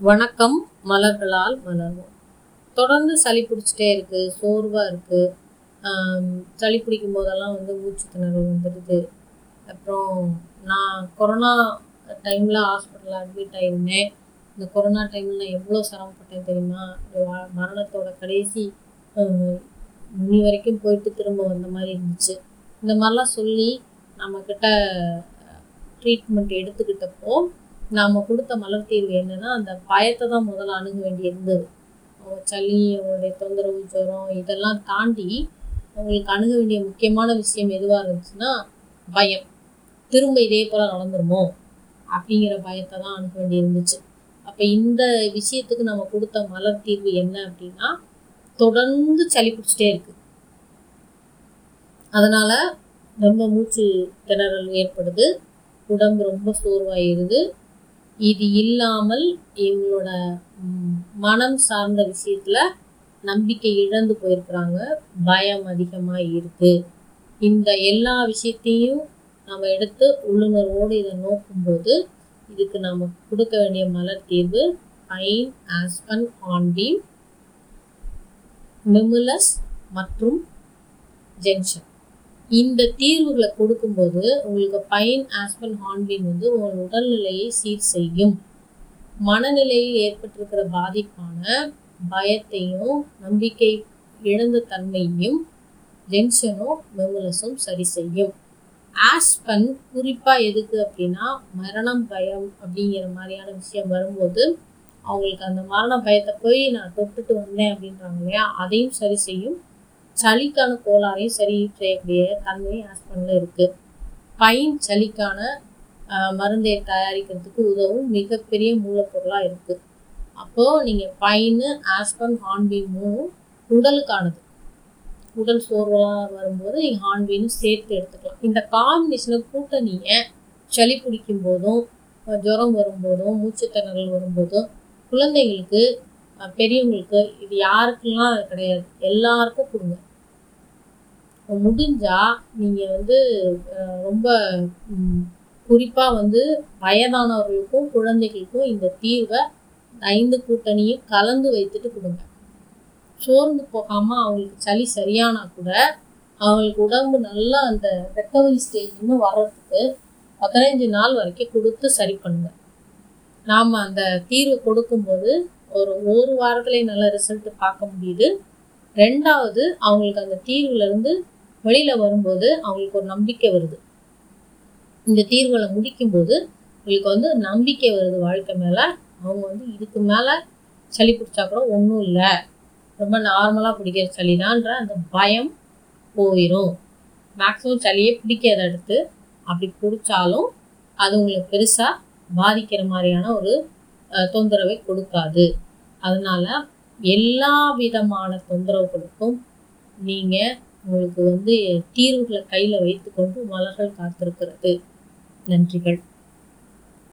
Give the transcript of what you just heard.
வணக்கம் மலர்களால் மலர்வோம் தொடர்ந்து சளி பிடிச்சிட்டே இருக்குது சோர்வாக இருக்குது சளி பிடிக்கும் போதெல்லாம் வந்து மூச்சு திணறல் வந்துடுது. அப்புறம் நான் கொரோனா டைமில் ஹாஸ்பிட்டலில் அட்மிட் ஆயிருந்தேன். இந்த கொரோனா டைமில் நான் எவ்வளோ சிரமப்பட்டேன் தெரியுமா? வா- மரணத்தோட கடைசி முனி வரைக்கும் போயிட்டு திரும்ப வந்த மாதிரி இருந்துச்சு. இந்த மாதிரிலாம் சொல்லி நம்மக்கிட்ட ட்ரீட்மெண்ட் எடுத்துக்கிட்டப்போ நாம் கொடுத்த மலர் தீர்வு என்னன்னா அந்த பயத்தை தான் முதல்ல அணுக வேண்டி இருந்தது அவங்க சளி அவங்களுடைய தொந்தரவு ஜுரம் இதெல்லாம் தாண்டி அவங்களுக்கு அணுக வேண்டிய முக்கியமான விஷயம் எதுவாக இருந்துச்சுன்னா பயம். திரும்ப இதே போல் நடந்துருமோ? அப்படிங்கிற பயத்தை தான் அணுக வேண்டி இருந்துச்சு அப்போ இந்த விஷயத்துக்கு நம்ம கொடுத்த மலர் தீர்வு என்ன அப்படின்னா தொடர்ந்து சளி பிடிச்சிட்டே இருக்கு. அதனால் ரொம்ப மூச்சு திணறல் ஏற்படுது. உடம்பு ரொம்ப சோர்வாயிருது. இது இல்லாமல் இவங்களோட மனம் சார்ந்த விஷயத்தில் நம்பிக்கை இழந்து போயிருக்கிறாங்க. பயம் அதிகமாக இருக்குது இந்த எல்லா விஷயத்தையும் நம்ம எடுத்து உள்ளுணர்வோடு இதை நோக்கும்போது இதுக்கு நம்ம கொடுக்க வேண்டிய மலர் தீர்வு பைன் ஆஸ்பன் ஆன்பீம் மெமுலஸ் மற்றும் ஜென்ஷன் இந்த தீர்வுகளை கொடுக்கும்போது உங்களுக்கு பைன் ஆஸ்பன் ஹார்ன்பின் வந்து உங்கள் உடல்நிலையை சீர் செய்யும். மனநிலையில் ஏற்பட்டிருக்கிற பாதிப்பான பயத்தையும் நம்பிக்கை இழந்த தன்மையையும் ஜென்ஷனும் மெமுலஸும் சரி செய்யும். ஆஸ்பன் குறிப்பாக எதுக்கு அப்படின்னா மரணம் பயம் அப்படிங்கிற மாதிரியான விஷயம் வரும்போது அவங்களுக்கு அந்த மரண பயத்தை போய் நான் தொட்டுட்டு வந்தேன் அப்படின்றாங்க இல்லையா? அதையும் சரி செய்யும். சளிக்கான கோளாறையும் சரி செய்யக்கூடிய தன்மை ஆஸ்பனில் இருக்குது பைன் சளிக்கான மருந்தை தயாரிக்கிறதுக்கு உதவும் மிகப்பெரிய மூலப்பொருளாக இருக்குது அப்போது நீங்கள் பைனு ஆஸ்பன் ஹார்ன்பீமும் உடலுக்கானது. உடல் சோர்வெல்லாம் வரும்போது நீங்கள் ஹார்ன்பீனும் சேர்த்து எடுத்துக்கலாம். இந்த காம்பினேஷனை கூட்டணியை சளி பிடிக்கும் போதும் ஜுரம் வரும்போதும் மூச்சுத்திணறல் வரும்போதும் குழந்தைங்களுக்கு பெரியவங்களுக்கு இது யாருக்கெல்லாம் கிடையாது. எல்லாருக்கும் கொடுங்க. முடிஞ்சா நீங்கள் வந்து ரொம்ப குறிப்பாக வந்து வயதானவர்களுக்கும் குழந்தைகளுக்கும் இந்த தீர்வை ஐந்து கூட்டணியும் கலந்து வைத்துட்டு கொடுங்க. சோர்ந்து போகாமல் அவங்களுக்கு சளி சரியானா கூட அவங்களுக்கு உடம்பு நல்லா அந்த ரெக்கவரி ஸ்டேஜ் இன்னும் வர்றதுக்கு பதினைஞ்சு நாள் வரைக்கும் கொடுத்து சரி பண்ணுங்க. நாம் அந்த தீர்வு கொடுக்கும்போது ஒரு ஒரு வாரத்திலே நல்ல ரிசல்ட் பார்க்க முடியுது. ரெண்டாவது அவங்களுக்கு அந்த தீர்வுலேருந்து வெளியில் வரும்போது அவங்களுக்கு ஒரு நம்பிக்கை வருது. இந்த தீர்வுகளை முடிக்கும்போது உங்களுக்கு வந்து நம்பிக்கை வருது வாழ்க்கை மேலே. அவங்க வந்து இதுக்கு மேலே சளி பிடிச்சா கூட ஒன்றும் இல்லை. ரொம்ப நார்மலாக பிடிக்கிற சளிதான்ற அந்த பயம் போயிடும் மேக்ஸிமம் சளியே பிடிக்காத அடுத்து அப்படி பிடிச்சாலும் அது உங்களுக்கு பெருசாக பாதிக்கிற மாதிரியான ஒரு தொந்தரவை கொடுக்காது. அதனால் எல்லா விதமான தொந்தரவுகளுக்கும் நீங்கள் உங்களுக்கு வந்து தீர்வுகளை கையில் வைத்துக்கொண்டு மலர்கள் காத்திருக்கிறது. நன்றிகள்.